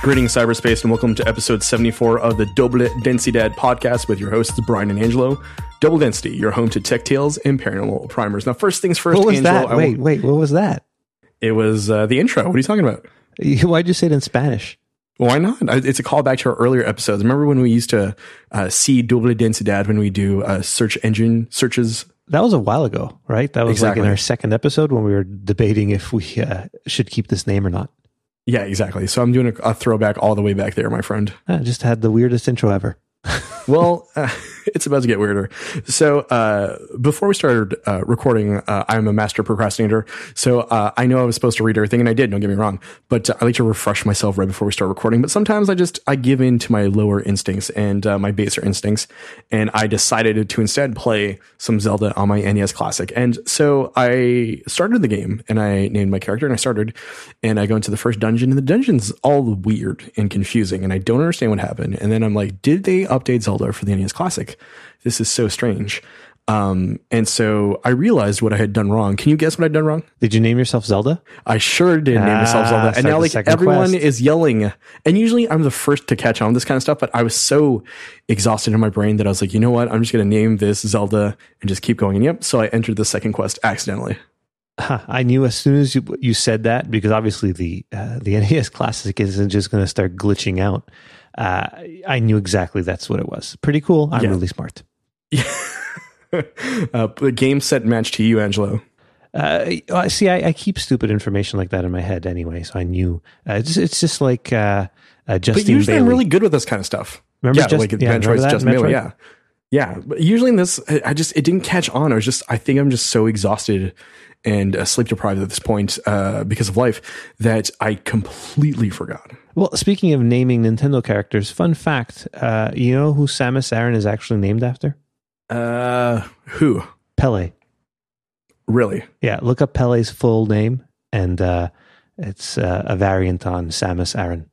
Greetings, cyberspace, and welcome to episode 74 of the Double Densidad podcast with your hosts, Brian and Angelo. Double Density, your home to tech tales and paranormal primers. Now, first things first, What was Angelo. that? I Wait, will- wait, what was that? it was uh, the intro. What are you talking about? Why'd you say it in Spanish? Why not? I- It's a callback to our earlier episodes. Remember when we used to uh, see Double Densidad when we do uh, search engine searches? That was a while ago, right? That was Exactly. like in our second episode when we were debating if we uh, should keep this name or not. Yeah, exactly. So I'm doing a, a throwback all the way back there, my friend. I just had the weirdest intro ever. Well, uh, it's about to get weirder. So, uh, before we started uh, recording, uh, I'm a master procrastinator. So, uh, I know I was supposed to read everything, and I did. Don't get me wrong, but I like to refresh myself right before we start recording. But sometimes I just I give in to my lower instincts and uh, my baser instincts, and I decided to instead play some Zelda on my NES Classic. And so I started the game, and I named my character, and I started, and I go into the first dungeon, and the dungeon's all weird and confusing, and I don't understand what happened. And then I'm like, did they update Zelda for the NES Classic? This is so strange. Um, and so I realized what I had done wrong. Can you guess what I'd done wrong? Did you name yourself Zelda? I sure did name myself Ah, Zelda. And now like everyone quest. is yelling. And usually I'm the first to catch on this kind of stuff, but I was so exhausted in my brain that I was like, you know what? I'm just going to name this Zelda and just keep going. And yep. So I entered the second quest accidentally. Huh, I knew as soon as you you said that because obviously the uh, the NES Classic isn't just going to start glitching out. Uh, I knew exactly that's what it was. Pretty cool. I'm Yeah. really smart. uh, but game set match to you, Angelo. Uh, I- see, I, I keep stupid information like that in my head anyway, so I knew. Uh, it's, it's just like uh, uh, Justin But usually Bailey. I'm really good with this kind of stuff. Remember yeah, just- like yeah, Metroid's just. Metroid? Yeah. Yeah. But usually in this, I just, it didn't catch on. I was just, I think I'm just so exhausted and uh, sleep deprived at this point uh, because of life that I completely forgot. Well, speaking of naming Nintendo characters, fun fact: uh, you know who Samus Aran is actually named after? Uh, who? Pele. Really? Yeah, look up Pele's full name, and uh, it's uh, a variant on Samus Aran.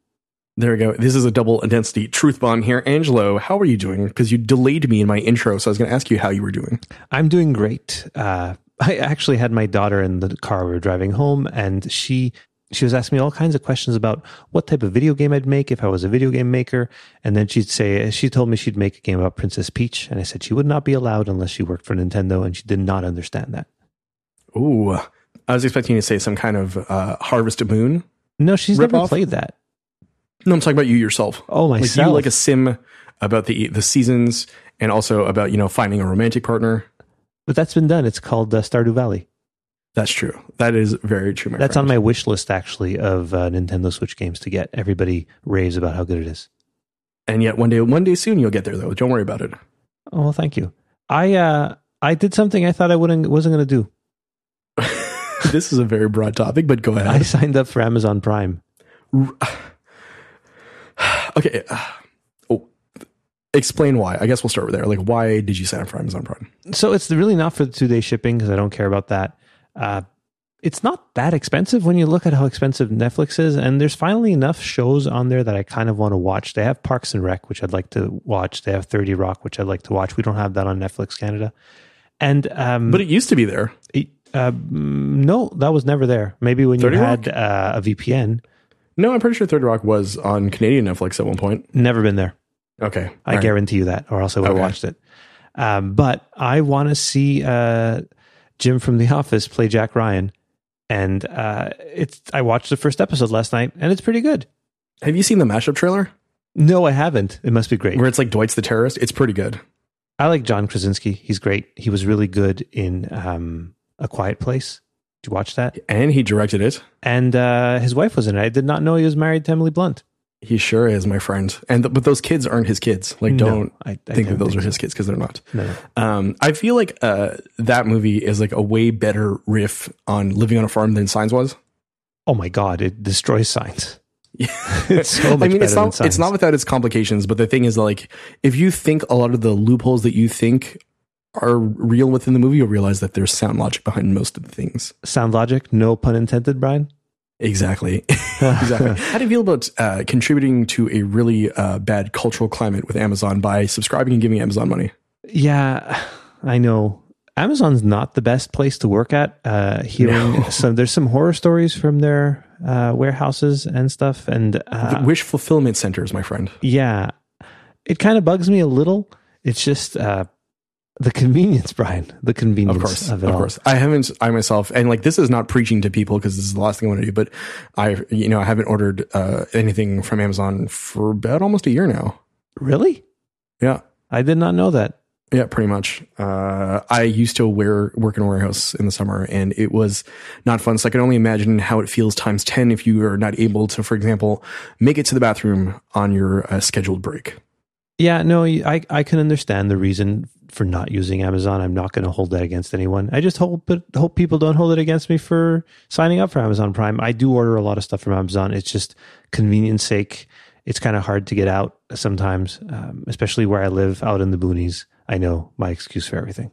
There we go. This is a double density truth bomb here. Angelo, how are you doing? Because you delayed me in my intro, so I was going to ask you how you were doing. I'm doing great. Uh, I actually had my daughter in the car we were driving home, and she she was asking me all kinds of questions about what type of video game I'd make if I was a video game maker. And then she'd say she told me she'd make a game about Princess Peach, and I said she would not be allowed unless she worked for Nintendo, and she did not understand that. Ooh, I was expecting you to say some kind of uh, Harvest Moon. No, she's never off? played that. No, I'm talking about you yourself. Oh, like myself. you like a sim about the the seasons and also about you know finding a romantic partner. But that's been done. It's called uh, Stardew Valley. That's true. That is very true. My That's on my wish list actually of uh, Nintendo Switch games to get. Everybody raves about how good it is. And yet one day, one day soon you'll get there though. Don't worry about it. Oh, well, thank you. I uh, I did something I thought I wouldn't wasn't going to do. this is a very broad topic, but go ahead. I signed up for Amazon Prime. okay. Explain why. I guess we'll start with there. Like, why did you sign up for Amazon Prime? So it's really not for the two day shipping because I don't care about that. Uh, it's not that expensive when you look at how expensive Netflix is, and there's finally enough shows on there that I kind of want to watch. They have Parks and Rec, which I'd like to watch. They have Thirty Rock, which I'd like to watch. We don't have that on Netflix Canada, and um, But it used to be there. it, uh, mm, no, that was never there. Maybe when you had uh, a VPN, No, I'm pretty sure Third Rock was on Canadian Netflix at one point. never been there. Okay, I right. guarantee you that, or else I would have Okay. watched it. Um, but I want to see uh, Jim from The Office play Jack Ryan, and uh, it's. I watched the first episode last night, and it's pretty good. Have you seen the mashup trailer No, I haven't. It must be great. where it's like Dwight's the terrorist? It's pretty good. I like John Krasinski. He's great. He was really good in um, A Quiet Place. Did you watch that? And he directed it. And uh, his wife was in it. I did not know he was married to Emily Blunt. He sure is, my friend. And th- but those kids aren't his kids. Like, No, don't I, I think that those are so. his kids because they're not. No. Um, I feel like uh, that movie is like a way better riff on living on a farm than Signs was. Oh my God! It destroys signs. It's so much I mean, it's not it's not without its complications, but the thing is, like, if you think a lot of the loopholes that you think are real within the movie, you'll realize that there's sound logic behind most of the things. Sound logic, no pun intended, Brian. Exactly. exactly. How do you feel about uh, contributing to a really uh, bad cultural climate with Amazon by subscribing and giving Amazon money? Yeah, I know. Amazon's not the best place to work at. Uh, hearing No. some, there's some horror stories from their uh, warehouses and stuff, and uh, Wish fulfillment centers, my friend. yeah, it kind of bugs me a little. It's just uh, the convenience, Brian. The convenience Of course, of of, course. I haven't. I myself, and like this is not preaching to people because this is the last thing I want to do. But I, you know, I haven't ordered uh, anything from Amazon for about almost a year now. Really, Yeah, I did not know that. Yeah, pretty much. Uh, I used to wear work in a warehouse in the summer, and it was not fun. So I can only imagine how it feels times ten if you are not able to, for example, make it to the bathroom on your uh, scheduled break. Yeah, no, I I can understand the reason for not using Amazon. I'm not going to hold that against anyone. I just hope but hope people don't hold it against me for signing up for Amazon Prime. I do order a lot of stuff from Amazon. It's just convenience sake. It's kind of hard to get out sometimes, um, especially where I live out in the boonies. I know my excuse for everything.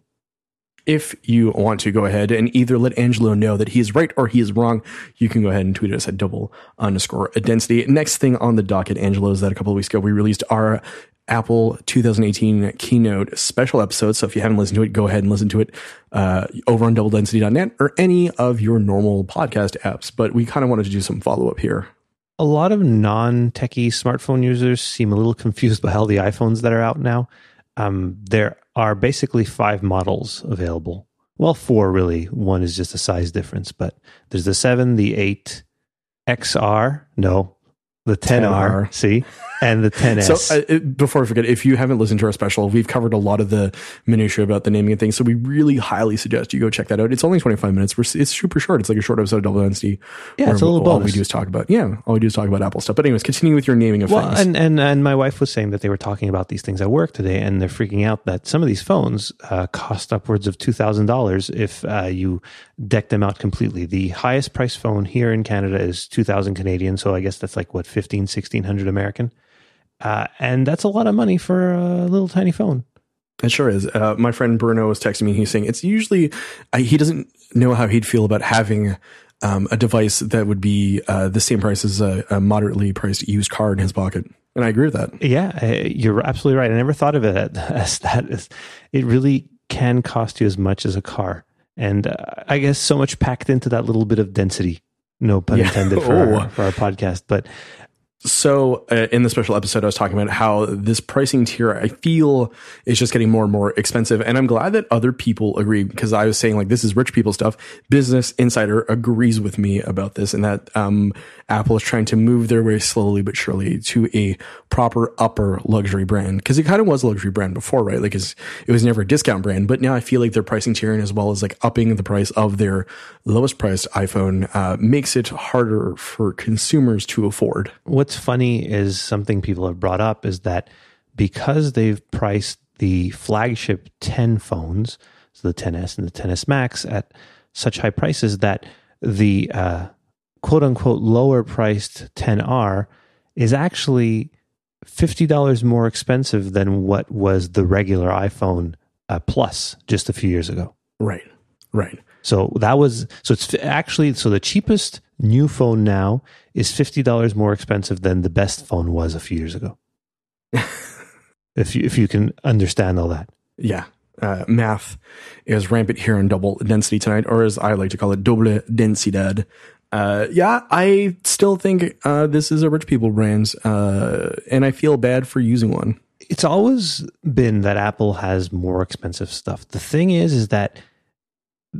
If you want to go ahead and either let Angelo know that he is right or he is wrong, you can go ahead and tweet us at double underscore density. Next thing on the docket, Angelo, is that a couple of weeks ago we released our Apple 2018 keynote special episode. So if you haven't listened to it, go ahead and listen to it uh, over on doubledensity.net or any of your normal podcast apps. But we kind of wanted to do some follow up here. A lot of non-techie smartphone users seem a little confused by all the iPhones that are out now. Um, there are basically five models available. Well, four really. One is just a size difference, but there's the seven, the eight, XR, no, the 10R, 10R. see, and the 10S. So, uh, before I forget, if you haven't listened to our special, we've covered a lot of the minutia about the naming and things. So we really highly suggest you go check that out. It's only 25 minutes. We're, it's super short. It's like a short episode of Double Density. Yeah, it's a little All we bonus. do is talk about, yeah, all we do is talk about Apple stuff. But anyways, continue with your naming of well, things. and, and and my wife was saying that they were talking about these things at work today, and they're freaking out that some of these phones uh, cost upwards of two thousand dollars if uh, you deck them out completely. The highest price phone here in Canada is two thousand Canadian, so I guess that's like what 15, 1600 American, uh, and that's a lot of money for a little tiny phone. It sure is. Uh, my friend Bruno was texting me. He's saying it's usually uh, he doesn't know how he'd feel about having um, a device that would be uh, the same price as a, a moderately priced used car in his pocket. And I agree with that. Yeah, uh, you're absolutely right. I never thought of it as that. It really can cost you as much as a car, and uh, I guess so much packed into that little bit of density. No pun Yeah. intended for, Oh. our, for our podcast, but So, uh, in the special episode, I was talking about how this pricing tier, I feel, is just getting more and more expensive. And I'm glad that other people agree because I was saying, like, this is rich people stuff. Business Insider agrees with me about this and that um, Apple is trying to move their way slowly but surely to a proper upper luxury brand because it kind of was a luxury brand before, right? Like, it was never a discount brand, but now I feel like their pricing tiering as well as like upping the price of their lowest priced iPhone uh, makes it harder for consumers to afford. what's funny is something people have brought up is that because they've priced the flagship 10 phones, so the 10s and the 10s Max, at such high prices that the uh, quote unquote lower priced 10R is actually $50 more expensive than what was the regular iPhone uh, Plus just a few years ago. Right. Right. So that was so it's actually so the cheapest new phone now is fifty dollars more expensive than the best phone was a few years ago. if you if you can understand all that. Yeah. Uh, math is rampant here in double density tonight, or as I like to call it, doble densidad. Uh, yeah, I still think uh, this is a rich people brand, uh, and I feel bad for using one. It's always been that Apple has more expensive stuff. The thing is is that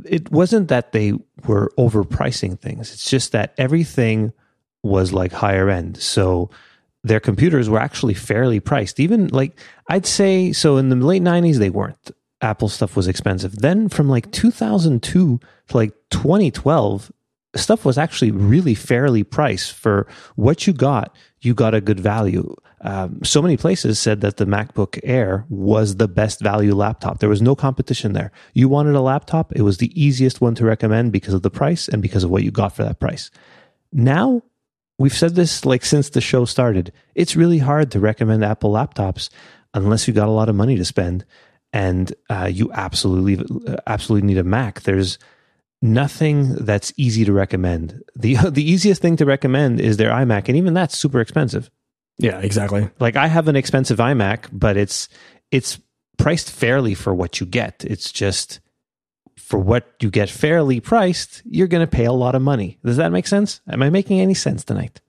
it wasn't that they were overpricing things. It's just that everything was like higher end. So their computers were actually fairly priced. Even like I'd say so in the late 90s they weren't. Apple stuff was expensive. Then from like 2002 to like 2012 stuff was actually really fairly priced for what you got. You got a good value. Um, so many places said that the MacBook Air was the best value laptop. There was no competition there. You wanted a laptop, it was the easiest one to recommend because of the price and because of what you got for that price. Now, we've said this like since the show started. It's really hard to recommend Apple laptops unless you got a lot of money to spend and uh, you absolutely absolutely need a Mac. There's nothing that's easy to recommend. the The easiest thing to recommend is their iMac, and even that's super expensive. Yeah, exactly. Like I have an expensive iMac, but it's it's priced fairly for what you get. It's just for what you get fairly priced, you're going to pay a lot of money. Does that make sense? Am I making any sense tonight?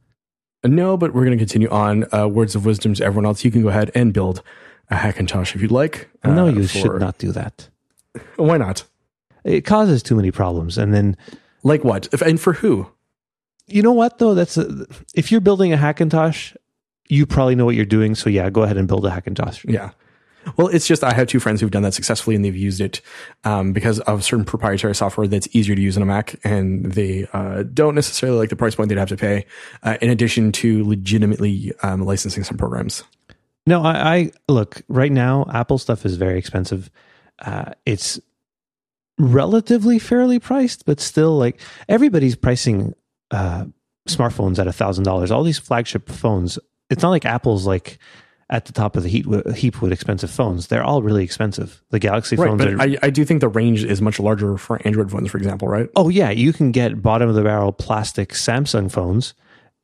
No, but we're going to continue on. Uh, words of wisdom to everyone else. You can go ahead and build a Hackintosh if you'd like. Uh, no, you for- should not do that. Why not? It causes too many problems. And then, Like what? If, and for who? you know what though? That's a, if you're building a Hackintosh, you probably know what you're doing. So yeah, go ahead and build a Hackintosh. Yeah. Well, it's just I have two friends who've done that successfully, and they've used it um, because of certain proprietary software that's easier to use on a Mac, and they uh, don't necessarily like the price point they'd have to pay. Uh, in addition to legitimately um, licensing some programs. No, I, I look right now. Apple stuff is very expensive. Uh, it's relatively fairly priced, but still, like everybody's pricing uh, smartphones at a thousand dollars. All these flagship phones. It's not like Apple's like at the top of the heap heap with expensive phones. They're all really expensive. The Galaxy Right, phones but are. I, I do think the range is much larger for Android phones, for example, right? oh yeah, you can get bottom of the barrel plastic Samsung phones,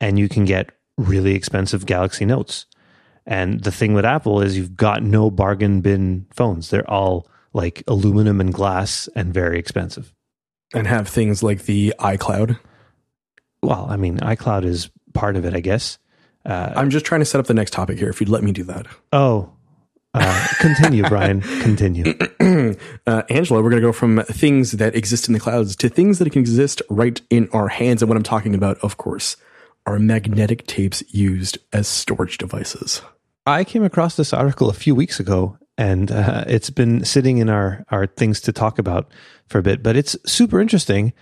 and you can get really expensive Galaxy Notes. And the thing with Apple is you've got no bargain bin phones. They're all like aluminum and glass and very expensive. And have things like the iCloud. Well, I mean, iCloud is part of it, I guess. Uh, I'm just trying to set up the next topic here. If you'd let me do that, oh, uh, continue, Brian. Continue. uh, Angelo, we're going to go from things that exist in the clouds to things that can exist right in our hands. And what I'm talking about, of course, are magnetic tapes used as storage devices. I came across this article a few weeks ago, and uh, it's been sitting in our our things to talk about for a bit. But it's super interesting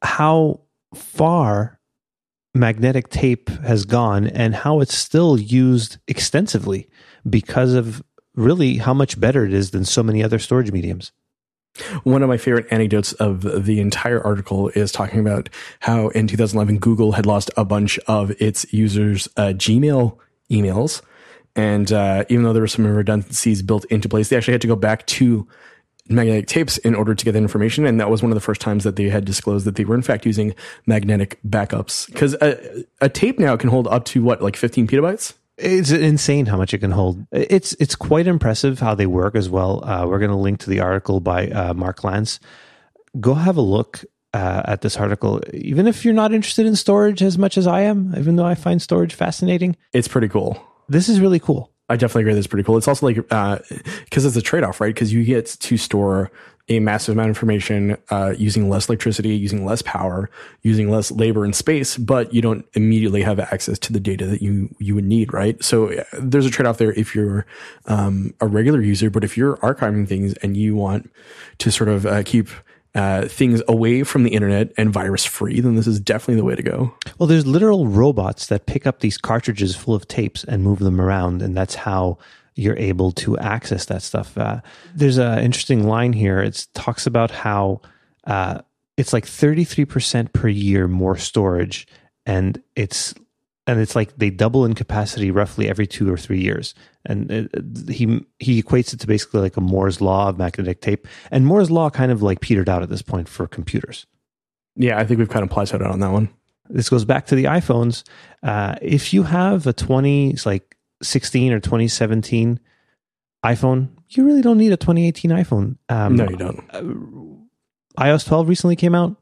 how far magnetic tape has gone and how it's still used extensively because of really how much better it is than so many other storage mediums. One of my favorite anecdotes of the entire article is talking about how in 2011 Google had lost a bunch of its users' uh, Gmail emails, and uh, even though there were some redundancies built into place, they actually had to go back to magnetic tapes in order to get that information. And that was one of the first times that they had disclosed that they were in fact using magnetic backups because a, a tape now can hold up to what like 15 petabytes. It's insane how much it can hold. It's it's quite impressive how they work as well. Uh, we're going to link to the article by uh, Mark Lantz. Go have a look uh, at this article, even if you're not interested in storage as much as I am. Even though I find storage fascinating, It's pretty cool. this is really cool. I definitely agree. That's pretty cool. It's also like because it's a trade off, right? Because you get to store a massive amount of information uh, using less electricity, using less power, using less labor and space, but you don't immediately have access to the data that you you would need, right? So uh, there's a trade off there if you're um, a regular user, but if you're archiving things and you want to sort of uh, keep uh, things away from the internet and virus free, then this is definitely the way to go. Well, there's literal robots that pick up these cartridges full of tapes and move them around, and that's how you're able to access that stuff. Uh, there's an interesting line here. It talks about how uh, it's like 33% per year more storage, and it's and it's like they double in capacity roughly every two or three years. And it, he he equates it to basically like a Moore's law of magnetic tape, and Moore's law kind of like petered out at this point for computers Yeah, I think we've kind of plateaued out on that one. this goes back to the iPhones. Uh, if you have a 20, it's like 16 or 2017 iPhone, you really don't need a 2018 iPhone. Um, no, you don't. iOS 12 recently came out.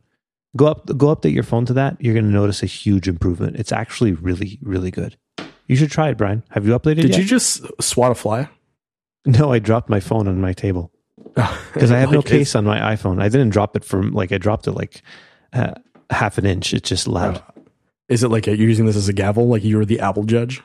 Go up, go update your phone to that. You're going to notice a huge improvement. It's actually really, really good. You should try it, Brian. Have you updated Did yet? you just swat a fly? no, I dropped my phone on my table because I have no Like, case on my iPhone. I didn't drop it from like I dropped it like uh, half an inch. It's just loud. Is it like a, you're using this as a gavel, like you're the apple judge?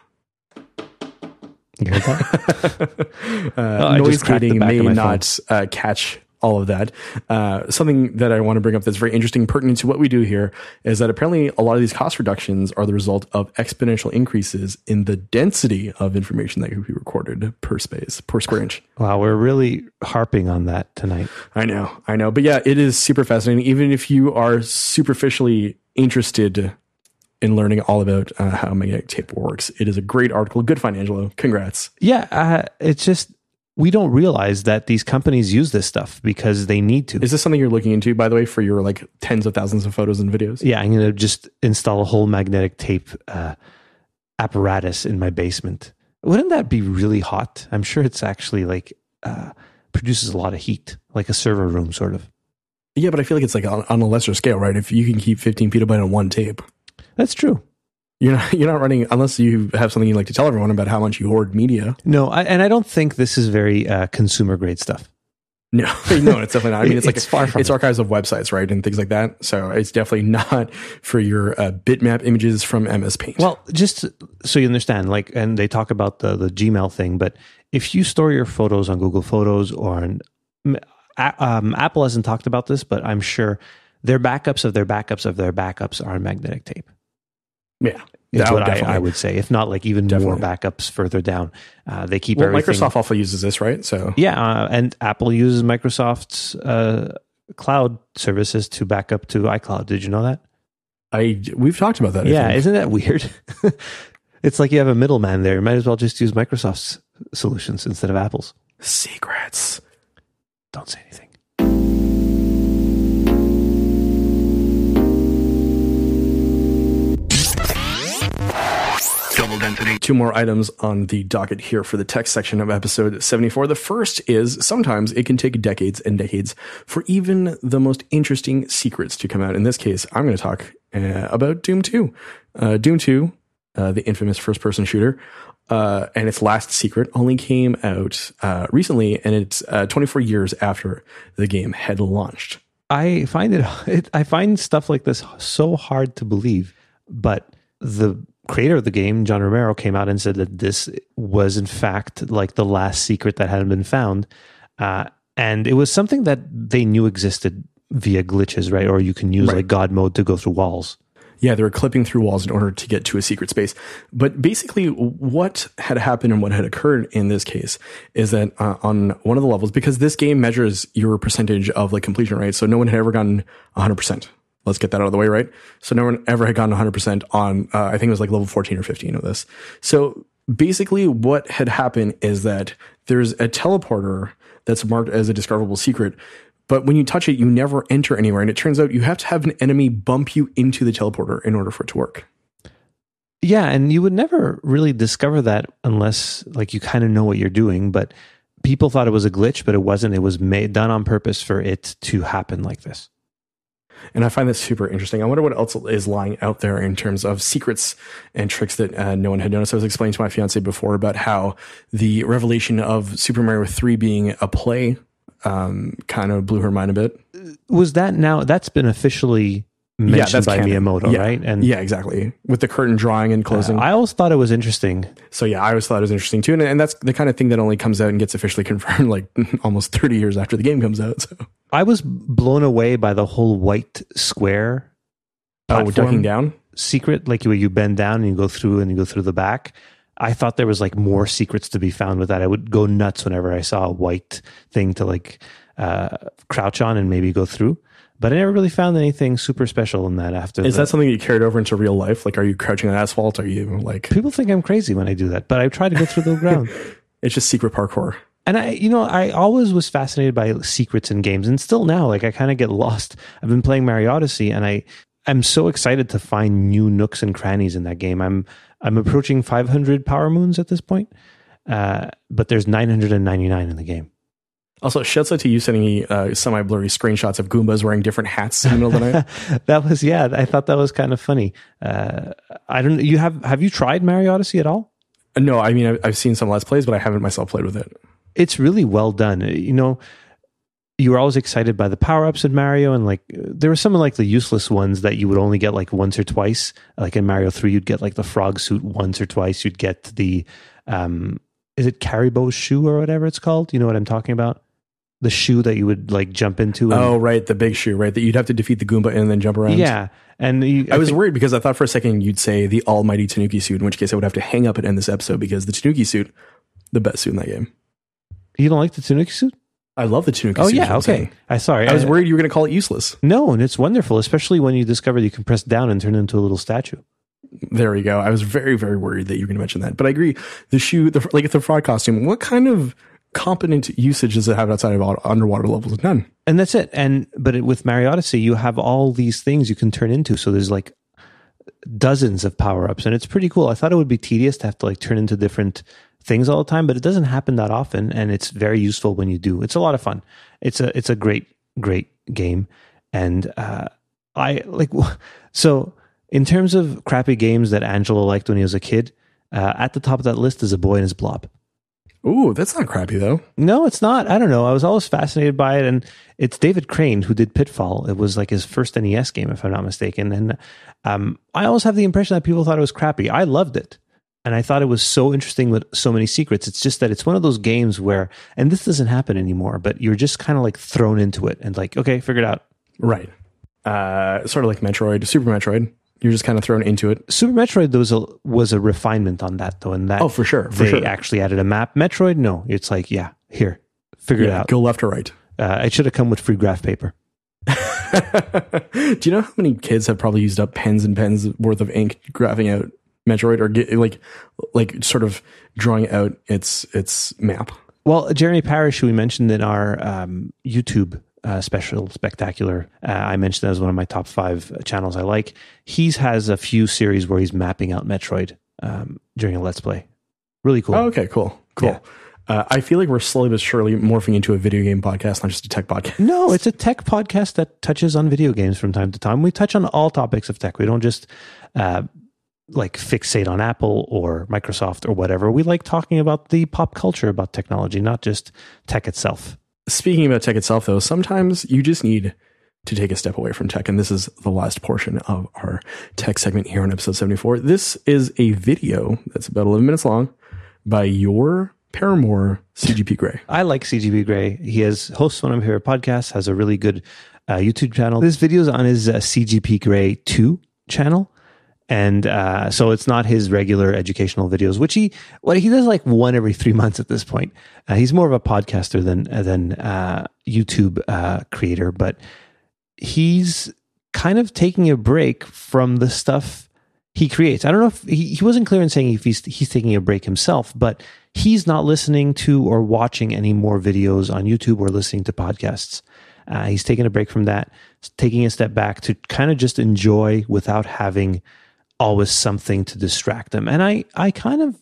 You heard that? uh, I noise gating may not uh, catch all of that. Uh, something that I want to bring up that's very interesting, pertinent to what we do here, is that apparently a lot of these cost reductions are the result of exponential increases in the density of information that can be recorded per space, per square inch. Wow, we're really harping on that tonight. I know, I know. But yeah, it is super fascinating. Even if you are superficially interested in learning all about uh, how magnetic tape works, it is a great article. Good find, Angelo. Congrats. Yeah, uh, it's just we don't realize that these companies use this stuff because they need to. Is this something you're looking into, by the way, for your like tens of thousands of photos and videos? yeah, I'm gonna just install a whole magnetic tape uh, apparatus in my basement. Wouldn't that be really hot? I'm sure it's actually like uh, produces a lot of heat, like a server room, sort of. Yeah, but I feel like it's like on, on a lesser scale, right? If you can keep 15 petabyte on one tape, That's true. You're not you're not running unless you have something you'd like to tell everyone about how much you hoard media. No, I, and I don't think this is very uh, consumer grade stuff. No, no, it's definitely not. I mean, it's, like It's far from it's it. archives of websites, right, and things like that. So it's definitely not for your uh, bitmap images from MS Paint. Well, just so you understand, like, and they talk about the the Gmail thing, but if you store your photos on Google Photos or on, um, Apple hasn't talked about this, but I'm sure their backups of their backups of their backups are on magnetic tape. Yeah, Is That what would I, I would say. If not, like even Definitely. more backups further down. Uh, they keep Well, everything. Microsoft also uses this, right? So Yeah, uh, and Apple uses Microsoft's uh, cloud services to back up to iCloud. Did you know that? I we've talked about that. I yeah, think. isn't that weird? it's like you have a middleman there. You might as well just use Microsoft's solutions instead of Apple's. secrets. Don't say anything. Double density. Two more items on the docket here for the text section of episode 74. The first is sometimes it can take decades and decades for even the most interesting secrets to come out. In this case, I'm going to talk uh, about Doom 2. Uh, Doom 2, uh, the infamous first person shooter, uh, and its last secret only came out uh, recently, and it's uh, 24 years after the game had launched. I find it, it. I find stuff like this so hard to believe. But the creator of the game, John Romero, came out and said that this was in fact like the last secret that hadn't been found, uh, and it was something that they knew existed via glitches, right? Or you can use Right. like God mode to go through walls. Yeah, they were clipping through walls in order to get to a secret space. But basically, what had happened and what had occurred in this case is that uh, on one of the levels, because this game measures your percentage of like completion, right? So no one had ever gotten 100%. Let's get that out of the way, right? So no one ever had gotten 100% on, uh, I think it was like level 14 or 15 of this. So basically, what had happened is that there's a teleporter that's marked as a discoverable secret. But when you touch it, you never enter anywhere. And it turns out you have to have an enemy bump you into the teleporter in order for it to work. Yeah, and you would never really discover that unless like you kind of know what you're doing. But people thought it was a glitch, but it wasn't. It was made done on purpose for it to happen like this. And I find this super interesting. I wonder what else is lying out there in terms of secrets and tricks that uh, no one had noticed. I was explaining to my fiance before about how the revelation of Super Mario 3 being a play um, kind of blew her mind a bit. Was that now? That's been officially mentioned by canon. Miyamoto, Yeah. right? And yeah, exactly. With the curtain drawing and closing. I always thought it was interesting. so yeah, I always thought it was interesting too. And, and that's the kind of thing that only comes out and gets officially confirmed like almost 30 years after the game comes out. So, I was blown away by the whole white square. oh, ducking down. secret, like where you bend down and you go through and you go through the back. I thought there was like more secrets to be found with that. I would go nuts whenever I saw a white thing to like uh, crouch on and maybe go through. But I never really found anything super special in that. After Is the- that something you carried over into real life? Like, are you crouching on asphalt? Are you like, people think I'm crazy when I do that? But I try to go through the ground. it's just secret parkour? And I, you know, I always was fascinated by secrets in games, and still now, like I kind of get lost. I've been playing Mario Odyssey, and I, I'm so excited to find new nooks and crannies in that game. I'm, I'm approaching 500 power moons at this point, uh, but there's 999 in the game. Also, shouts out to you sending me uh, semi blurry screenshots of Goombas wearing different hats in the middle of the night. that was, yeah, I thought that was kind of funny. Uh, I don't, you have, have you tried Mario Odyssey at all? No, I mean, I've, I've seen some Let's Plays, but I haven't myself played with it. it's really well done. You know, you were always excited by the power ups in Mario, and like there were some of like the useless ones that you would only get like once or twice. Like in Mario Three, you'd get like the frog suit once or twice. You'd get the um, is it Caribou shoe or whatever it's called? You know what I'm talking about? The shoe that you would like jump into. And, Oh, right. The big shoe, right? That you'd have to defeat the Goomba and then jump around. yeah. And you, I was think- worried because I thought for a second you'd say the almighty Tanuki suit, in which case I would have to hang up and end this episode because the Tanuki suit, the best suit in that game. you don't like the Tanuki suit? I love the Tanuki Oh suit. is yeah, okay. I sorry, I was worried you were going to call it useless. No, and it's wonderful, especially when you discover that you can press down and turn it into a little statue. There we go. I was very, very worried that you were going to mention that. But I agree. The shoe, the, like the fraud costume, what kind of competent usages that have outside of underwater levels? None. and that's it and but it, with mario odyssey you have all these things you can turn into so there's like dozens of power-ups and it's pretty cool i thought it would be tedious to have to like turn into different things all the time but it doesn't happen that often and it's very useful when you do it's a lot of fun it's a it's a great great game And uh, I like so in terms of crappy games that Angelo liked when he was a kid. Uh, at the top of that list is a boy and his blob. Ooh, that's not crappy though. No, it's not. I don't know. I was always fascinated by it, and it's David Crane who did Pitfall. It was like his first NES game, if I'm not mistaken. And um, I always have the impression that people thought it was crappy. I loved it, and I thought it was so interesting with so many secrets. It's just that it's one of those games where, and this doesn't happen anymore, but you're just kind of like thrown into it and like, okay, figure it out. Right. Uh, sort of like Metroid, Super Metroid. You're just kind of thrown into it. Super Metroid was a was a refinement on that though, and that Oh, for sure, for they sure. actually added a map. Metroid, no, it's like yeah, here, figure it out. go left or right. Uh, it should have come with free graph paper. Do you know how many kids have probably used up pens and pens worth of ink graphing out Metroid or get, like like sort of drawing out its its map? Well, Jeremy Parish, who we mentioned in our um, YouTube uh, special spectacular, uh, I mentioned as one of my top five channels I like. He's has a few series where he's mapping out Metroid um, during a Let's Play. Really cool. Oh, okay, cool, cool. Yeah. Uh, I feel like we're slowly but surely morphing into a video game podcast, not just a tech podcast. No, it's a tech podcast that touches on video games from time to time. We touch on all topics of tech. We don't just uh, like fixate on Apple or Microsoft or whatever. We like talking about the pop culture about technology, not just tech itself. Speaking about tech itself, though, sometimes you just need to take a step away from tech. And this is the last portion of our tech segment here on episode 74. This is a video that's about 11 minutes long by your paramour, CGP Grey. I like CGP Grey. He has hosts one of my favorite podcasts, has a really good uh, YouTube channel. This video is on his uh, CGP Grey 2 channel. And uh, so it's not his regular educational videos, which he well he does like one every three months at this point. Uh, he's more of a podcaster than than uh, YouTube uh, creator, but he's kind of taking a break from the stuff he creates. I don't know if he, he wasn't clear in saying if he's he's taking a break himself, but he's not listening to or watching any more videos on YouTube or listening to podcasts. Uh, he's taking a break from that, taking a step back to kind of just enjoy without having always something to distract them. And I I kind of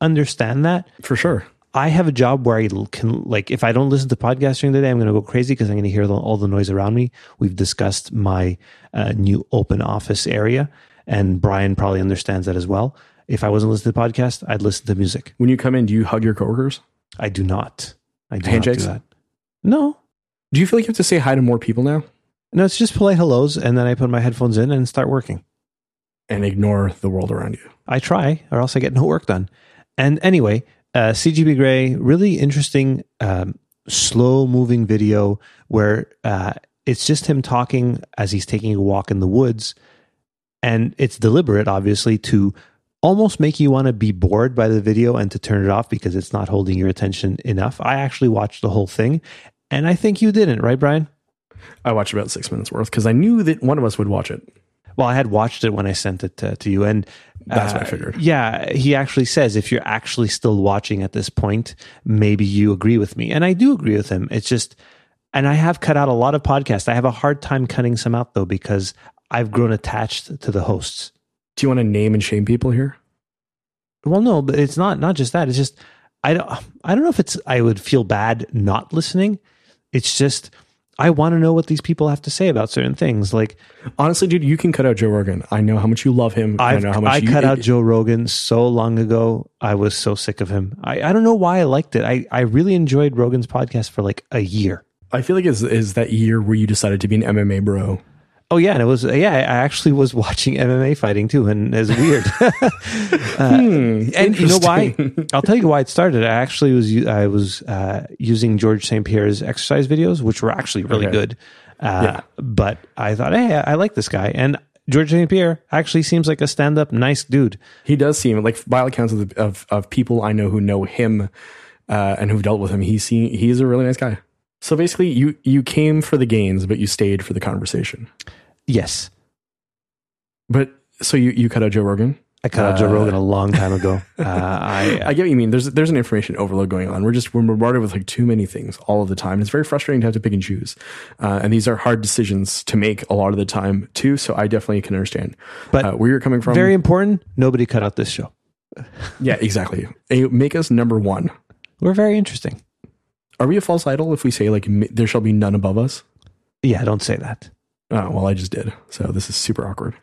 understand that. For sure. I have a job where I can like if I don't listen to podcasts during the day, I'm going to go crazy because I'm going to hear the, all the noise around me. We've discussed my uh, new open office area, and Brian probably understands that as well. If I wasn't listening to the podcast, I'd listen to music. When you come in, do you hug your coworkers? I do not. I do Handshakes? not do that. No, Do you feel like you have to say hi to more people now no, it's just polite hellos, and then I put my headphones in and start working. And ignore the world around you? I try, or else I get no work done. And anyway, uh, CGP Grey, really interesting, um, slow moving video where uh, it's just him talking as he's taking a walk in the woods. And it's deliberate, obviously, to almost make you want to be bored by the video and to turn it off because it's not holding your attention enough. I actually watched the whole thing, and I think you didn't, right, Brian? I watched about six minutes worth because I knew that one of us would watch it. Well, I had watched it when I sent it to, to you, and That's what I uh, figured. Yeah, he actually says if you're actually still watching at this point, maybe you agree with me, and I do agree with him. It's just, and I have cut out a lot of podcasts. I have a hard time cutting some out though because I've grown attached to the hosts. Do you want to name and shame people here? Well, no, but it's not not just that. It's just I don't I don't know if it's I would feel bad not listening. It's just I want to know what these people have to say about certain things. Like Honestly, dude, you can cut out Joe Rogan. I know how much you love him. I I've, know how much I you, cut out Joe Rogan so long ago. I was so sick of him. I, I don't know why I liked it. I, I really enjoyed Rogan's podcast for like a year. I feel like is is that year where you decided to be an MMA bro. Oh yeah, and it was yeah. I actually was watching MMA fighting too, and it's weird. Uh, Hmm, and you know why? I'll tell you why it started. I actually was I was uh, using George St. Pierre's exercise videos, which were actually really Okay. good. Uh, Yeah. But I thought, hey, I, I like this guy, and George St. Pierre actually seems like a stand-up nice dude. He does seem like by all accounts of, the, of of people I know who know him uh, and who've dealt with him. He see, he's a really nice guy. So basically, you you came for the gains, but you stayed for the conversation. Yes, But so you you cut out Joe Rogan. I cut out Joe Uh, Rogan a long time ago. Uh, I, I get what you mean. There's there's an information overload going on. We're just we're bombarded with like too many things all of the time. It's very frustrating to have to pick and choose, uh, and these are hard decisions to make a lot of the time too. So I definitely can understand. But uh, where you're coming from, very important. Nobody cut out this show. yeah, exactly. Make us number one. We're very interesting. Are we a false idol if we say like there shall be none above us? Yeah, don't say that. Oh, well, I just did. So this is super awkward.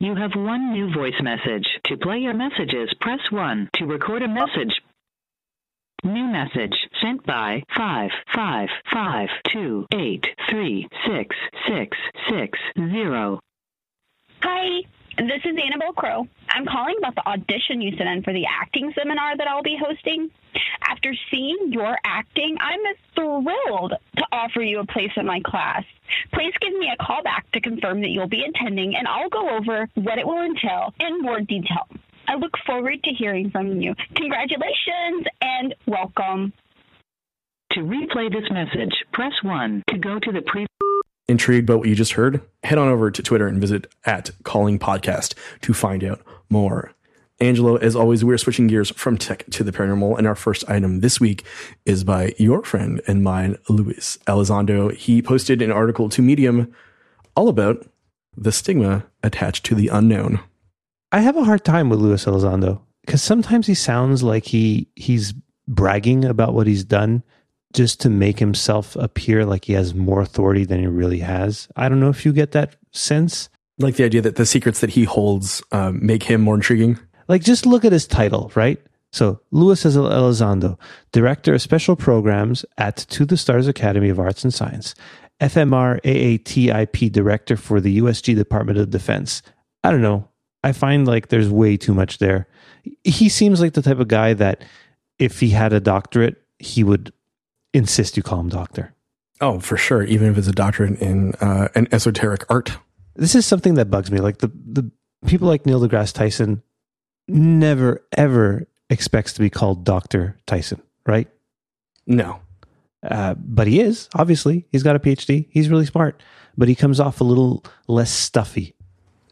You have one new voice message. To play your messages, press 1. To record a message, new message sent by 55528366660. Hi, this is Annabelle Crow. I'm calling about the audition you sent in for the acting seminar that I'll be hosting. After seeing your acting, I'm thrilled to offer you a place in my class. Please give me a call back to confirm that you'll be attending, and I'll go over what it will entail in more detail. I look forward to hearing from you. Congratulations and welcome. To replay this message, press 1. To go to the pre Intrigued by what you just heard? Head on over to Twitter and visit at Calling Podcast to find out more. Angelo, as always, we're switching gears from tech to the paranormal, and our first item this week is by your friend and mine, Luis Elizondo. He posted an article to Medium all about the stigma attached to the unknown. I have a hard time with Luis Elizondo because sometimes he sounds like he he's bragging about what he's done just to make himself appear like he has more authority than he really has. I don't know if you get that sense. Like the idea that the secrets that he holds um, make him more intriguing. Like just look at his title, right? So Luis Elizondo, Director of Special Programs at To the Stars Academy of Arts and Science, FMR AATIP Director for the USG Department of Defense. I don't know. I find like there's way too much there. He seems like the type of guy that if he had a doctorate, he would insist you call him doctor. Oh, for sure. Even if it's a doctorate in uh, an esoteric art. This is something that bugs me. Like the, the people like Neil deGrasse Tyson never, ever expects to be called Dr. Tyson, right? No. Uh, but he is, obviously. He's got a PhD. He's really smart, but he comes off a little less stuffy.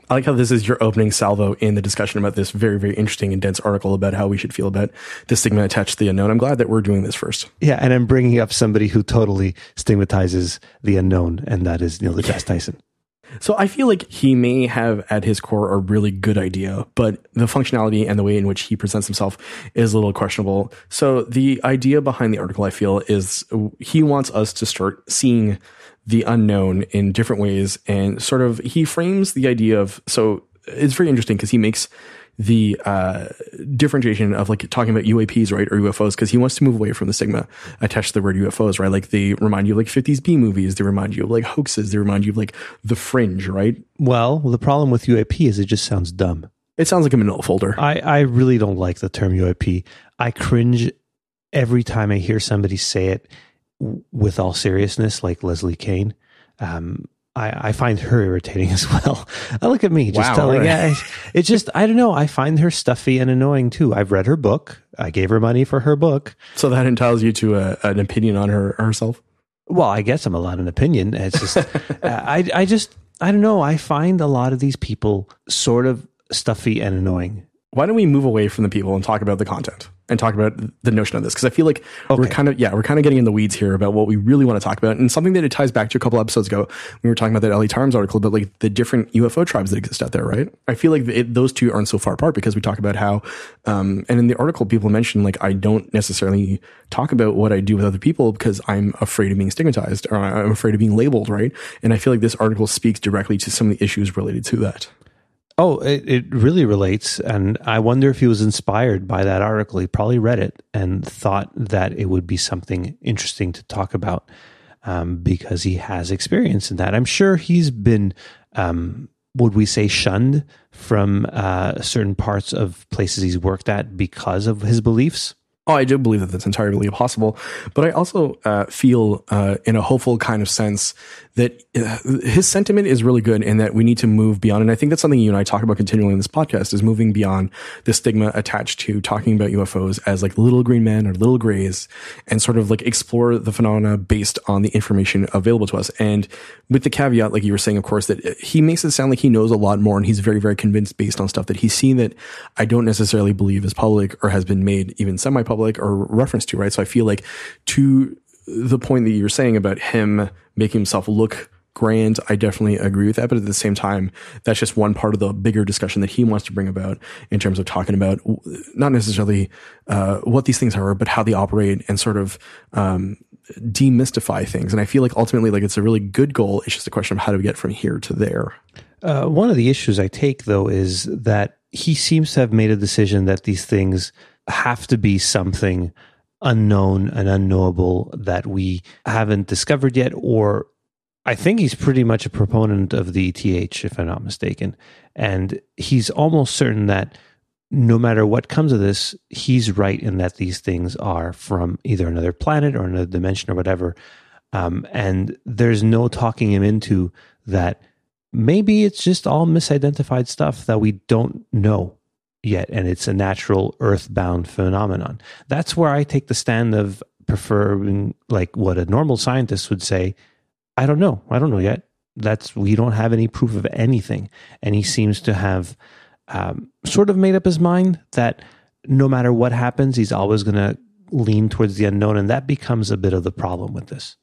I like how this is your opening salvo in the discussion about this very, very interesting and dense article about how we should feel about the stigma attached to the unknown. I'm glad that we're doing this first. Yeah, and I'm bringing up somebody who totally stigmatizes the unknown, and that is Neil deGrasse Tyson. So I feel like he may have at his core a really good idea, but the functionality and the way in which he presents himself is a little questionable. So the idea behind the article, I feel, is he wants us to start seeing the unknown in different ways and sort of he frames the idea of so it's very interesting because he makes the uh, differentiation of like talking about UAPs, right, or UFOs, because he wants to move away from the stigma attached to the word UFOs, right? Like they remind you of like 50s B movies, they remind you of like hoaxes, they remind you of like the fringe, right? Well, the problem with UAP is it just sounds dumb. It sounds like a manila folder. I, I really don't like the term UAP. I cringe every time I hear somebody say it with all seriousness, like Leslie Kean, Um, I, I, find her irritating as well. I look at me just wow, telling, right. it's just, I don't know. I find her stuffy and annoying too. I've read her book. I gave her money for her book. So that entitles you to a, an opinion on her herself? Well, I guess I'm allowed an opinion. It's just, uh, I, I just, I don't know. I find a lot of these people sort of stuffy and annoying. Why don't we move away from the people and talk about the content? And talk about the notion of this because I feel like okay. we're kind of yeah we're kind of getting in the weeds here about what we really want to talk about and something that it ties back to a couple episodes ago we were talking about that Ellie Tarms article about like the different UFO tribes that exist out there right I feel like it, those two aren't so far apart because we talk about how um, and in the article people mention like I don't necessarily talk about what I do with other people because I'm afraid of being stigmatized or I'm afraid of being labeled right and I feel like this article speaks directly to some of the issues related to that. Oh, it, it really relates. And I wonder if he was inspired by that article. He probably read it and thought that it would be something interesting to talk about um, because he has experience in that. I'm sure he's been, um, would we say, shunned from uh, certain parts of places he's worked at because of his beliefs. Oh, I do believe that that's entirely possible. But I also uh, feel, uh, in a hopeful kind of sense, that uh, his sentiment is really good and that we need to move beyond. And I think that's something you and I talk about continually in this podcast is moving beyond the stigma attached to talking about UFOs as like little green men or little grays and sort of like explore the phenomena based on the information available to us. And with the caveat, like you were saying, of course, that he makes it sound like he knows a lot more and he's very, very convinced based on stuff that he's seen that I don't necessarily believe is public or has been made even semi public or referenced to, right? So I feel like to the point that you're saying about him making himself look grand, I definitely agree with that. But at the same time, that's just one part of the bigger discussion that he wants to bring about in terms of talking about not necessarily uh, what these things are, but how they operate and sort of um, demystify things. And I feel like ultimately, like it's a really good goal. It's just a question of how do we get from here to there. Uh, one of the issues I take though is that he seems to have made a decision that these things have to be something unknown and unknowable that we haven't discovered yet, or I think he's pretty much a proponent of the ETH, if I'm not mistaken. And he's almost certain that no matter what comes of this, he's right in that these things are from either another planet or another dimension or whatever. Um, and there's no talking him into that. Maybe it's just all misidentified stuff that we don't know yet, and it's a natural earthbound phenomenon. That's where I take the stand of preferring, like what a normal scientist would say. I don't know. I don't know yet. That's we don't have any proof of anything, and he seems to have um, sort of made up his mind that no matter what happens, he's always going to lean towards the unknown. And that becomes a bit of the problem with this.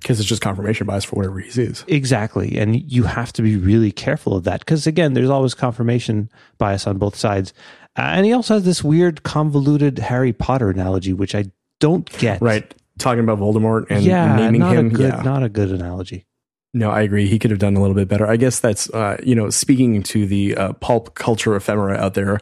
Because it's just confirmation bias for whatever he sees. Exactly. And you have to be really careful of that. Because again, there's always confirmation bias on both sides. Uh, and he also has this weird, convoluted Harry Potter analogy, which I don't get. Right. Talking about Voldemort and yeah, naming him. Good, yeah. Not a good analogy. No, I agree. He could have done a little bit better. I guess that's, uh, you know, speaking to the uh, pulp culture ephemera out there.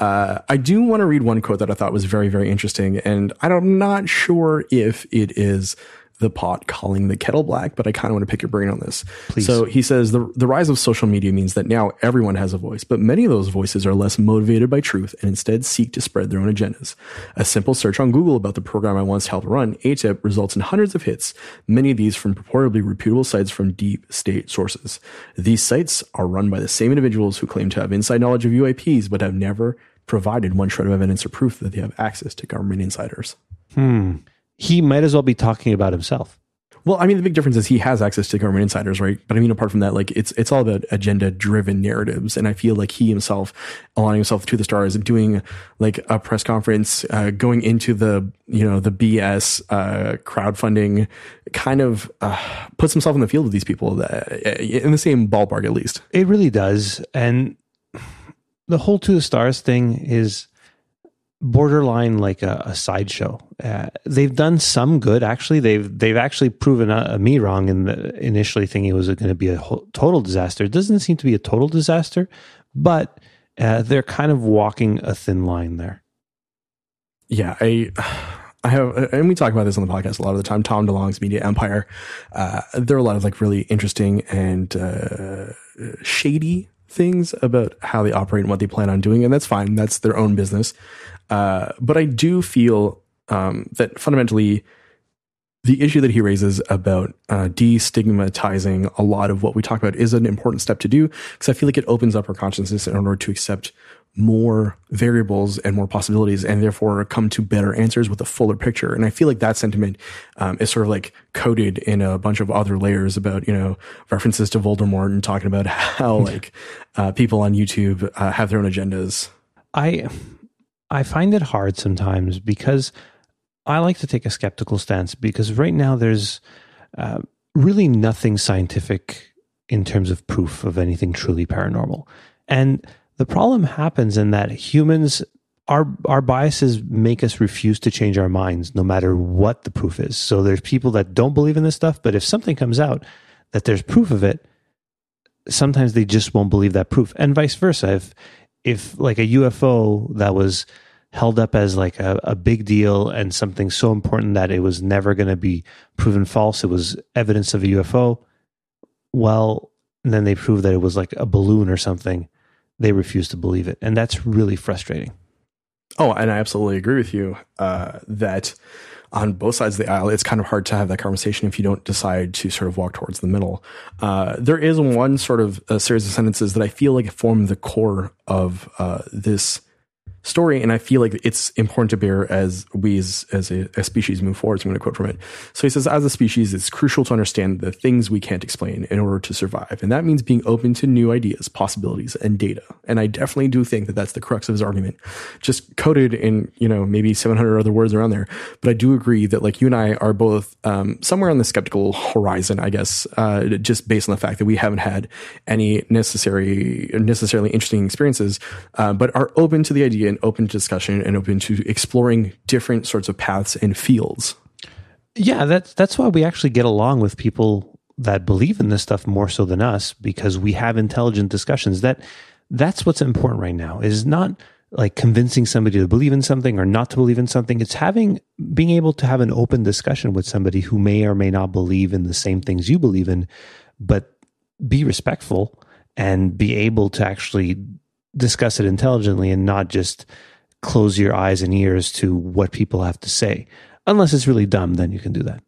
Uh, I do want to read one quote that I thought was very, very interesting. And I'm not sure if it is the pot calling the kettle black, but I kind of want to pick your brain on this. Please. So he says the, the rise of social media means that now everyone has a voice, but many of those voices are less motivated by truth and instead seek to spread their own agendas. A simple search on Google about the program I once helped run, ATIP, results in hundreds of hits, many of these from purportedly reputable sites from deep state sources. These sites are run by the same individuals who claim to have inside knowledge of UAPs, but have never provided one shred of evidence or proof that they have access to government insiders. Hmm. He might as well be talking about himself. Well, I mean, the big difference is he has access to government insiders, right? But I mean, apart from that, like it's it's all about agenda driven narratives, and I feel like he himself aligning himself to the stars and doing like a press conference, uh, going into the you know the BS uh, crowdfunding, kind of uh, puts himself in the field of these people that, in the same ballpark at least. It really does, and the whole to the stars thing is borderline like a, a sideshow. Uh, they've done some good actually. They've they've actually proven uh, me wrong in the initially thinking it was going to be a whole, total disaster. It doesn't seem to be a total disaster, but uh, they're kind of walking a thin line there. Yeah, I. I have, and we talk about this on the podcast a lot of the time. Tom DeLonge's Media Empire. Uh, there are a lot of like really interesting and uh, shady things about how they operate and what they plan on doing, and that's fine. That's their own business. Uh, but I do feel um, that fundamentally, the issue that he raises about uh, destigmatizing a lot of what we talk about is an important step to do because I feel like it opens up our consciousness in order to accept more variables and more possibilities and therefore come to better answers with a fuller picture. And I feel like that sentiment um, is sort of like coded in a bunch of other layers about, you know, references to Voldemort and talking about how like uh, people on YouTube uh, have their own agendas. I I find it hard sometimes because I like to take a skeptical stance because right now there's uh, really nothing scientific in terms of proof of anything truly paranormal. And the problem happens in that humans our our biases make us refuse to change our minds no matter what the proof is. So there's people that don't believe in this stuff, but if something comes out that there's proof of it, sometimes they just won't believe that proof. And vice versa. If if like a UFO that was held up as like a, a big deal and something so important that it was never going to be proven false, it was evidence of a UFO. Well, and then they prove that it was like a balloon or something. They refuse to believe it. And that's really frustrating. Oh, and I absolutely agree with you uh, that on both sides of the aisle, it's kind of hard to have that conversation if you don't decide to sort of walk towards the middle. Uh, there is one sort of a series of sentences that I feel like form the core of uh, this story, and I feel like it's important to bear as we as, as a, species move forward. So I'm going to quote from it. So he says, as a species, it's crucial to understand the things we can't explain in order to survive. And that means being open to new ideas, possibilities, and data. And I definitely do think that that's the crux of his argument, just coded in, you know, maybe 700 other words around there. But I do agree that like you and I are both um, somewhere on the skeptical horizon, I guess, uh, just based on the fact that we haven't had any necessary, necessarily interesting experiences, uh, but are open to the idea and open to discussion and open to exploring different sorts of paths and fields. Yeah, that's that's why we actually get along with people that believe in this stuff more so than us because we have intelligent discussions. That that's what's important right now. Is not like convincing somebody to believe in something or not to believe in something. It's having being able to have an open discussion with somebody who may or may not believe in the same things you believe in, but be respectful and be able to actually discuss it intelligently and not just close your eyes and ears to what people have to say. Unless it's really dumb, then you can do that.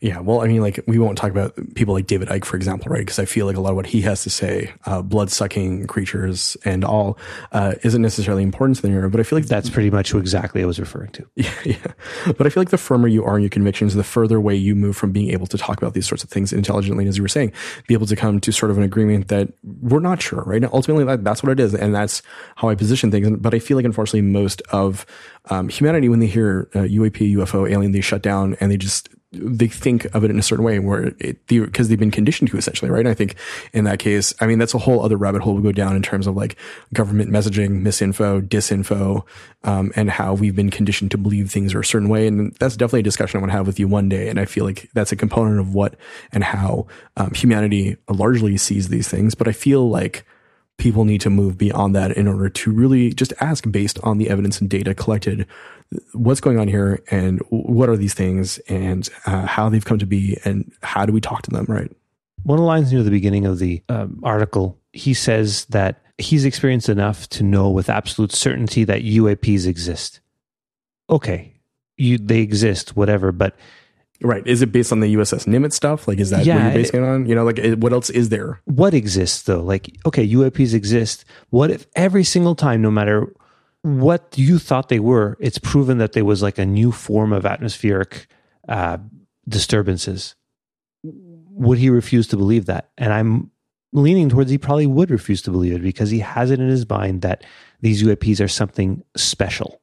Yeah, well, I mean, like we won't talk about people like David Icke, for example, right? Because I feel like a lot of what he has to say, uh, blood sucking creatures and all, uh, isn't necessarily important to the narrative. But I feel like that's pretty much who exactly I was referring to. Yeah, yeah. But I feel like the firmer you are in your convictions, the further away you move from being able to talk about these sorts of things intelligently, as you were saying, be able to come to sort of an agreement that we're not sure, right? And ultimately, that, that's what it is, and that's how I position things. But I feel like, unfortunately, most of um, humanity, when they hear uh, UAP, UFO, alien, they shut down and they just they think of it in a certain way where it because they've been conditioned to essentially right? And i think in that case i mean that's a whole other rabbit hole we go down in terms of like government messaging misinfo disinfo um, and how we've been conditioned to believe things are a certain way. And that's definitely a discussion i want to have with you one day. And i feel like that's a component of what and how um, humanity largely sees these things. But i feel like people need to move beyond that in order to really just ask based on the evidence and data collected what's going on here and what are these things and uh, how they've come to be and how do we talk to them right one of the lines near the beginning of the um, article he says that he's experienced enough to know with absolute certainty that uaps exist okay you they exist whatever but Right. Is it based on the USS Nimitz stuff? Like, is that Yeah, what you're basing it on? You know, like, it- what else is there? what exists though like okay uaps exist what if every single time no matter what you thought they were it's proven that there was like a new form of atmospheric uh, disturbances. Would he refuse to believe that? And i'm leaning towards he probably would refuse to believe it because he has it in his mind that these uaps are something special.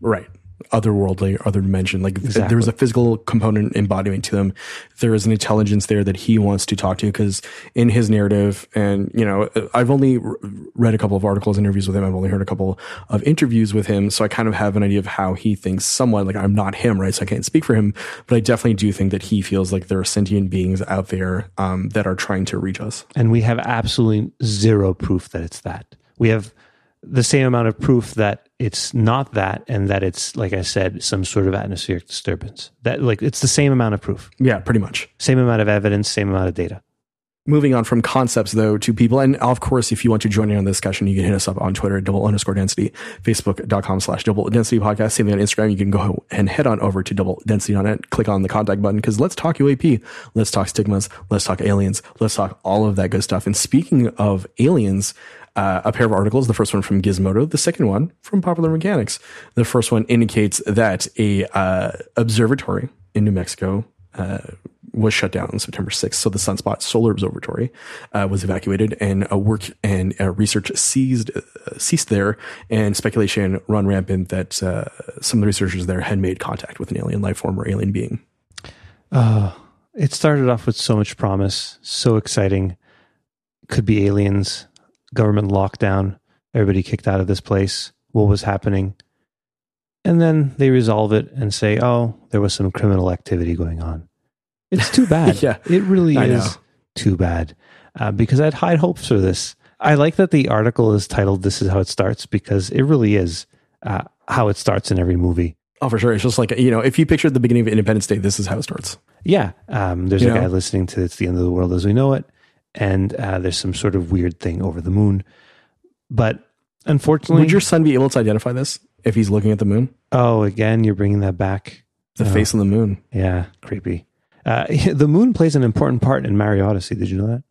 Right. Otherworldly, other dimension. Like, Exactly. there's a physical component embodiment to them. There is an intelligence there that he wants to talk to because in his narrative, and, you know, I've only r- read a couple of articles, interviews with him. I've only heard a couple of interviews with him. So I kind of have an idea of how he thinks somewhat. Like, I'm not him, right? So I can't speak for him, but I definitely do think that he feels like there are sentient beings out there um, that are trying to reach us. and we have absolutely zero proof that it's that. We have the same amount of proof that it's not that, and that it's like I said, some sort of atmospheric disturbance. That like it's the same amount of proof, Yeah, pretty much. same amount of evidence, same amount of data. Moving on from concepts though to people. And of course, if you want to join in on the discussion, you can hit us up on Twitter at double underscore density, facebook.com slash double density podcast. Same thing on Instagram. You can go and head on over to double density.net, click on the contact button because let's talk UAP. Let's talk stigmas. Let's talk aliens. Let's talk all of that good stuff. And speaking of aliens, uh, a pair of articles. The first one from Gizmodo, the second one from Popular Mechanics. The first one indicates that a uh, observatory in New Mexico uh, was shut down on September 6th. So the Sunspot Solar Observatory uh, was evacuated, and uh, work and uh, research ceased uh, ceased there. And speculation run rampant that some of the researchers there had made contact with an alien life form or alien being. It started off with so much promise, so exciting. Could be aliens, government lockdown, everybody kicked out of this place. What was happening? And then they resolve it and say, oh, there was some criminal activity going on. It's too bad. Yeah, it really I is know. too bad uh, because I had high hopes for this. I like that the article is titled "This is how it starts" because it really is uh, how it starts in every movie. Oh, for sure. It's just like, you know, if you picture the beginning of Independence Day, this is how it starts. Yeah, um, there's You a know? guy listening to "It's the End of the World as We Know It," and uh, there's some sort of weird thing over the moon. But unfortunately, Would your son be able to identify this if he's looking at the moon? oh, again, you're bringing that back. The Oh. face on the moon. Yeah, creepy. Uh, the moon plays an important part in Mario Odyssey. Did you know that?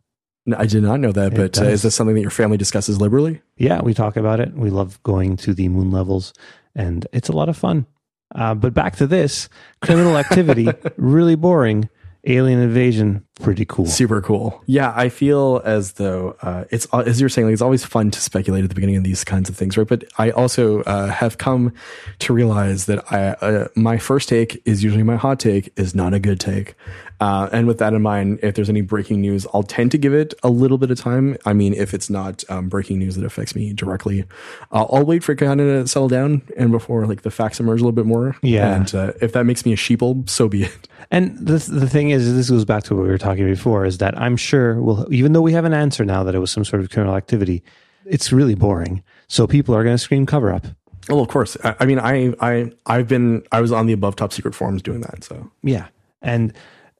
No, I did not know that, It but uh, is this something that your family discusses liberally? Yeah, we talk about it. We love going to the moon levels, and it's a lot of fun. Uh, but back to this criminal activity, really boring. Alien invasion, pretty cool. Super cool. Yeah, I feel as though uh, it's as you're saying, like it's always fun to speculate at the beginning of these kinds of things, right? But I also uh, have come to realize that I uh, my first take is usually my hot take is not a good take. Uh, and with that in mind, if there's any breaking news, I'll tend to give it a little bit of time. I mean, if it's not um, breaking news that affects me directly, I'll, I'll wait for it kind of to settle down and before like the facts emerge a little bit more. Yeah. And uh, if that makes me a sheeple, so be it. And the the thing is, this goes back to what we were talking before, is that I'm sure we'll, even though we have an answer now that it was some sort of criminal activity, it's really boring. So people are going to scream cover up. Well, of course. I, I mean, I, I, I've been, I was on the above top secret forums doing that. So Yeah. And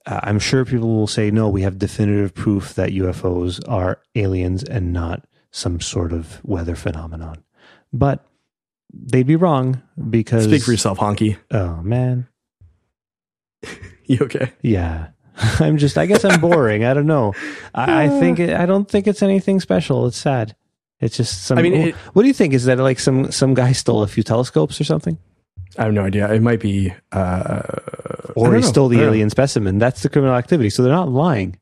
uh, I'm sure people will say, no, we have definitive proof that UFOs are aliens and not some sort of weather phenomenon. But they'd be wrong because. speak for yourself, honky. Oh, man. You okay? Yeah. I'm just, I guess I'm boring. I don't know. I, I think, it, I don't think it's anything special. It's sad. It's just some. I mean, it- what do you think? Is that like some some guy stole a few telescopes or something, I have no idea. It might be, uh, or he know. stole the don't know. alien specimen? That's the criminal activity. So they're not lying.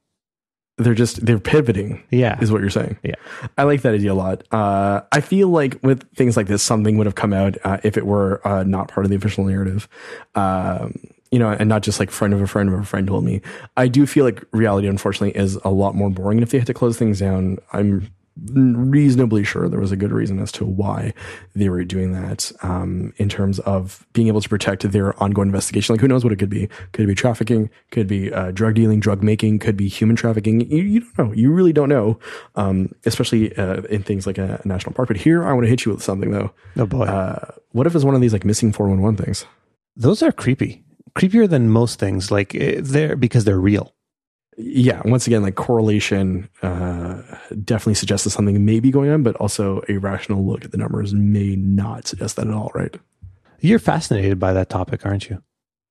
They're just, they're pivoting. Yeah. is what you're saying. Yeah. I like that idea a lot. Uh, I feel like with things like this, something would have come out uh, if it were uh, not part of the official narrative. Um, you know, and not just like friend of a friend of a friend told me. I do feel like reality, unfortunately, is a lot more boring. And if they had to close things down, I'm reasonably sure there was a good reason as to why they were doing that um, in terms of being able to protect their ongoing investigation. Like, who knows what it could be? Could it be trafficking? Could it be uh, drug dealing, drug making? Could be human trafficking? You, you don't know. You really don't know, um, especially uh, in things like a, national park. But here, I want to hit you with something though. Oh boy. Uh, what if it's one of these like missing 411 things? Those are creepy. Creepier than most things. Like eh, they're because they're real. yeah, once again, like correlation uh, definitely suggests that something may be going on, but also a rational look at the numbers may not suggest that at all, right? You're fascinated by that topic, aren't you?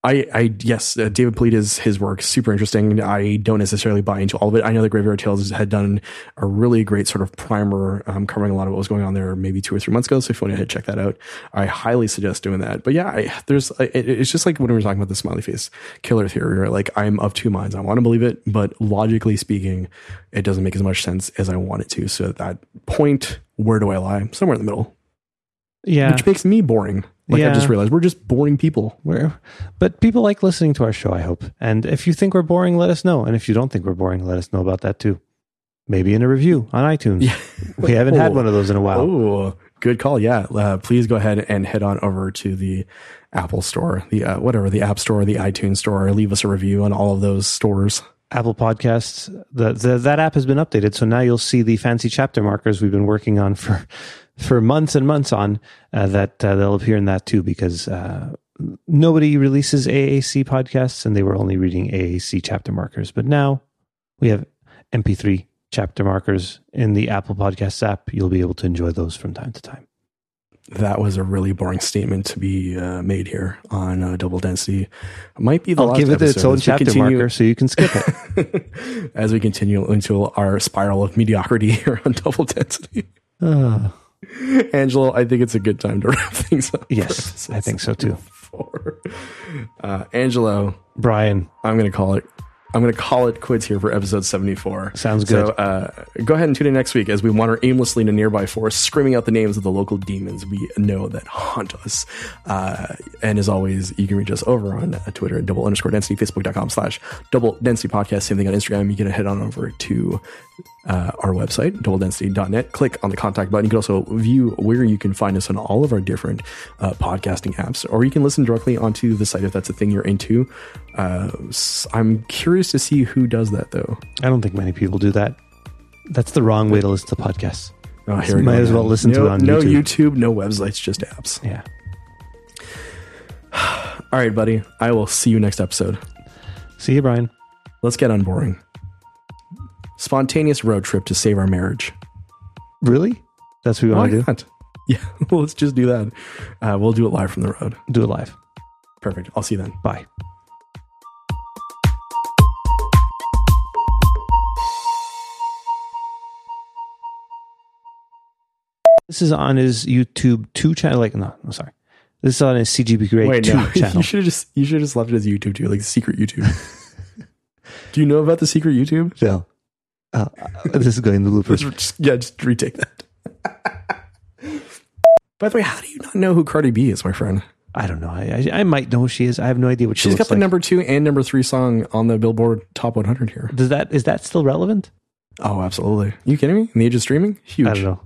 I, I yes, uh, David Paulides his work super interesting. I don't necessarily buy into all of it. I know that Graveyard Tales had done a really great sort of primer um, covering a lot of what was going on there maybe two or three months ago. So if you want to check that out, I highly suggest doing that. But yeah, I, there's it, it's just like when we were talking about the smiley face killer theory. Right? Like I'm of two minds. I want to believe it, but logically speaking, it doesn't make as much sense as I want it to. So at that point, where do I lie? Somewhere in the middle, Yeah. which makes me boring. Like I just realized we're just boring people. We're, but people like listening to our show, I hope. And if you think we're boring, let us know. And if you don't think we're boring, let us know about that too. Maybe in a review on iTunes. Yeah. We haven't had Oh. one of those in a while. Oh, good call. Yeah. Uh, please go ahead and head on over to the Apple store, the uh, whatever, the App Store, the iTunes Store. Leave us a review on all of those stores. Apple Podcasts, the, the, that app has been updated. So now you'll see the fancy chapter markers we've been working on for, for months and months on uh, that uh, they'll appear in that too because uh, nobody releases AAC podcasts and they were only reading AAC chapter markers. But now we have MP3 chapter markers in the Apple Podcasts app. You'll be able to enjoy those from time to time. That was a really boring statement to be uh, made here on uh, Double Density. Might be the I'll last give it its own chapter continue- marker so you can skip it. as we continue into our spiral of mediocrity here on Double Density. Angelo, I think it's a good time to wrap things up. yes, I think so too. Uh, Angelo, Brian, I'm going to call it. I'm going to call it quits here for episode 74. Sounds good. So uh, go ahead and tune in next week as we wander aimlessly in a nearby forest, screaming out the names of the local demons we know that haunt us. Uh, and as always, you can reach us over on uh, Twitter at double underscore density, facebook.com slash double density podcast. Same thing on Instagram. You can head on over to uh, our website, doubledensity.net. Click on the contact button. You can also view where you can find us on all of our different uh, podcasting apps, or you can listen directly onto the site if that's a thing you're into. Uh, I'm curious to see who does that though. I don't think many people do that. That's the wrong way to listen to podcasts. Oh, here we Might go as well listen to no, it on no YouTube. YouTube, no websites, just apps. Yeah. All right, buddy. I will see you next episode. See you, Brian. Let's get unboring. Spontaneous road trip to save our marriage. Really? That's what we want to do? Yeah, well, let's just do that. Uh, we'll do it live from the road. Do it live. Perfect. I'll see you then. Bye. This is on his YouTube two channel. Like, no, I'm sorry. This is on his CGP Grey Wait, two no. channel. you should have just you should have just left it as YouTube too, like secret YouTube. Do you know about the secret YouTube? Phil, uh, uh, this is going to bloopers. Just, yeah, just retake that. By the way, how do you not know who Cardi B is, my friend? I don't know. I, I I might know who she is. I have no idea what she She's looks got the like. number two and number three song on the Billboard Top 100 here. Does that is that still relevant? Oh, absolutely. you kidding me? In the age of streaming? Huge. I don't know.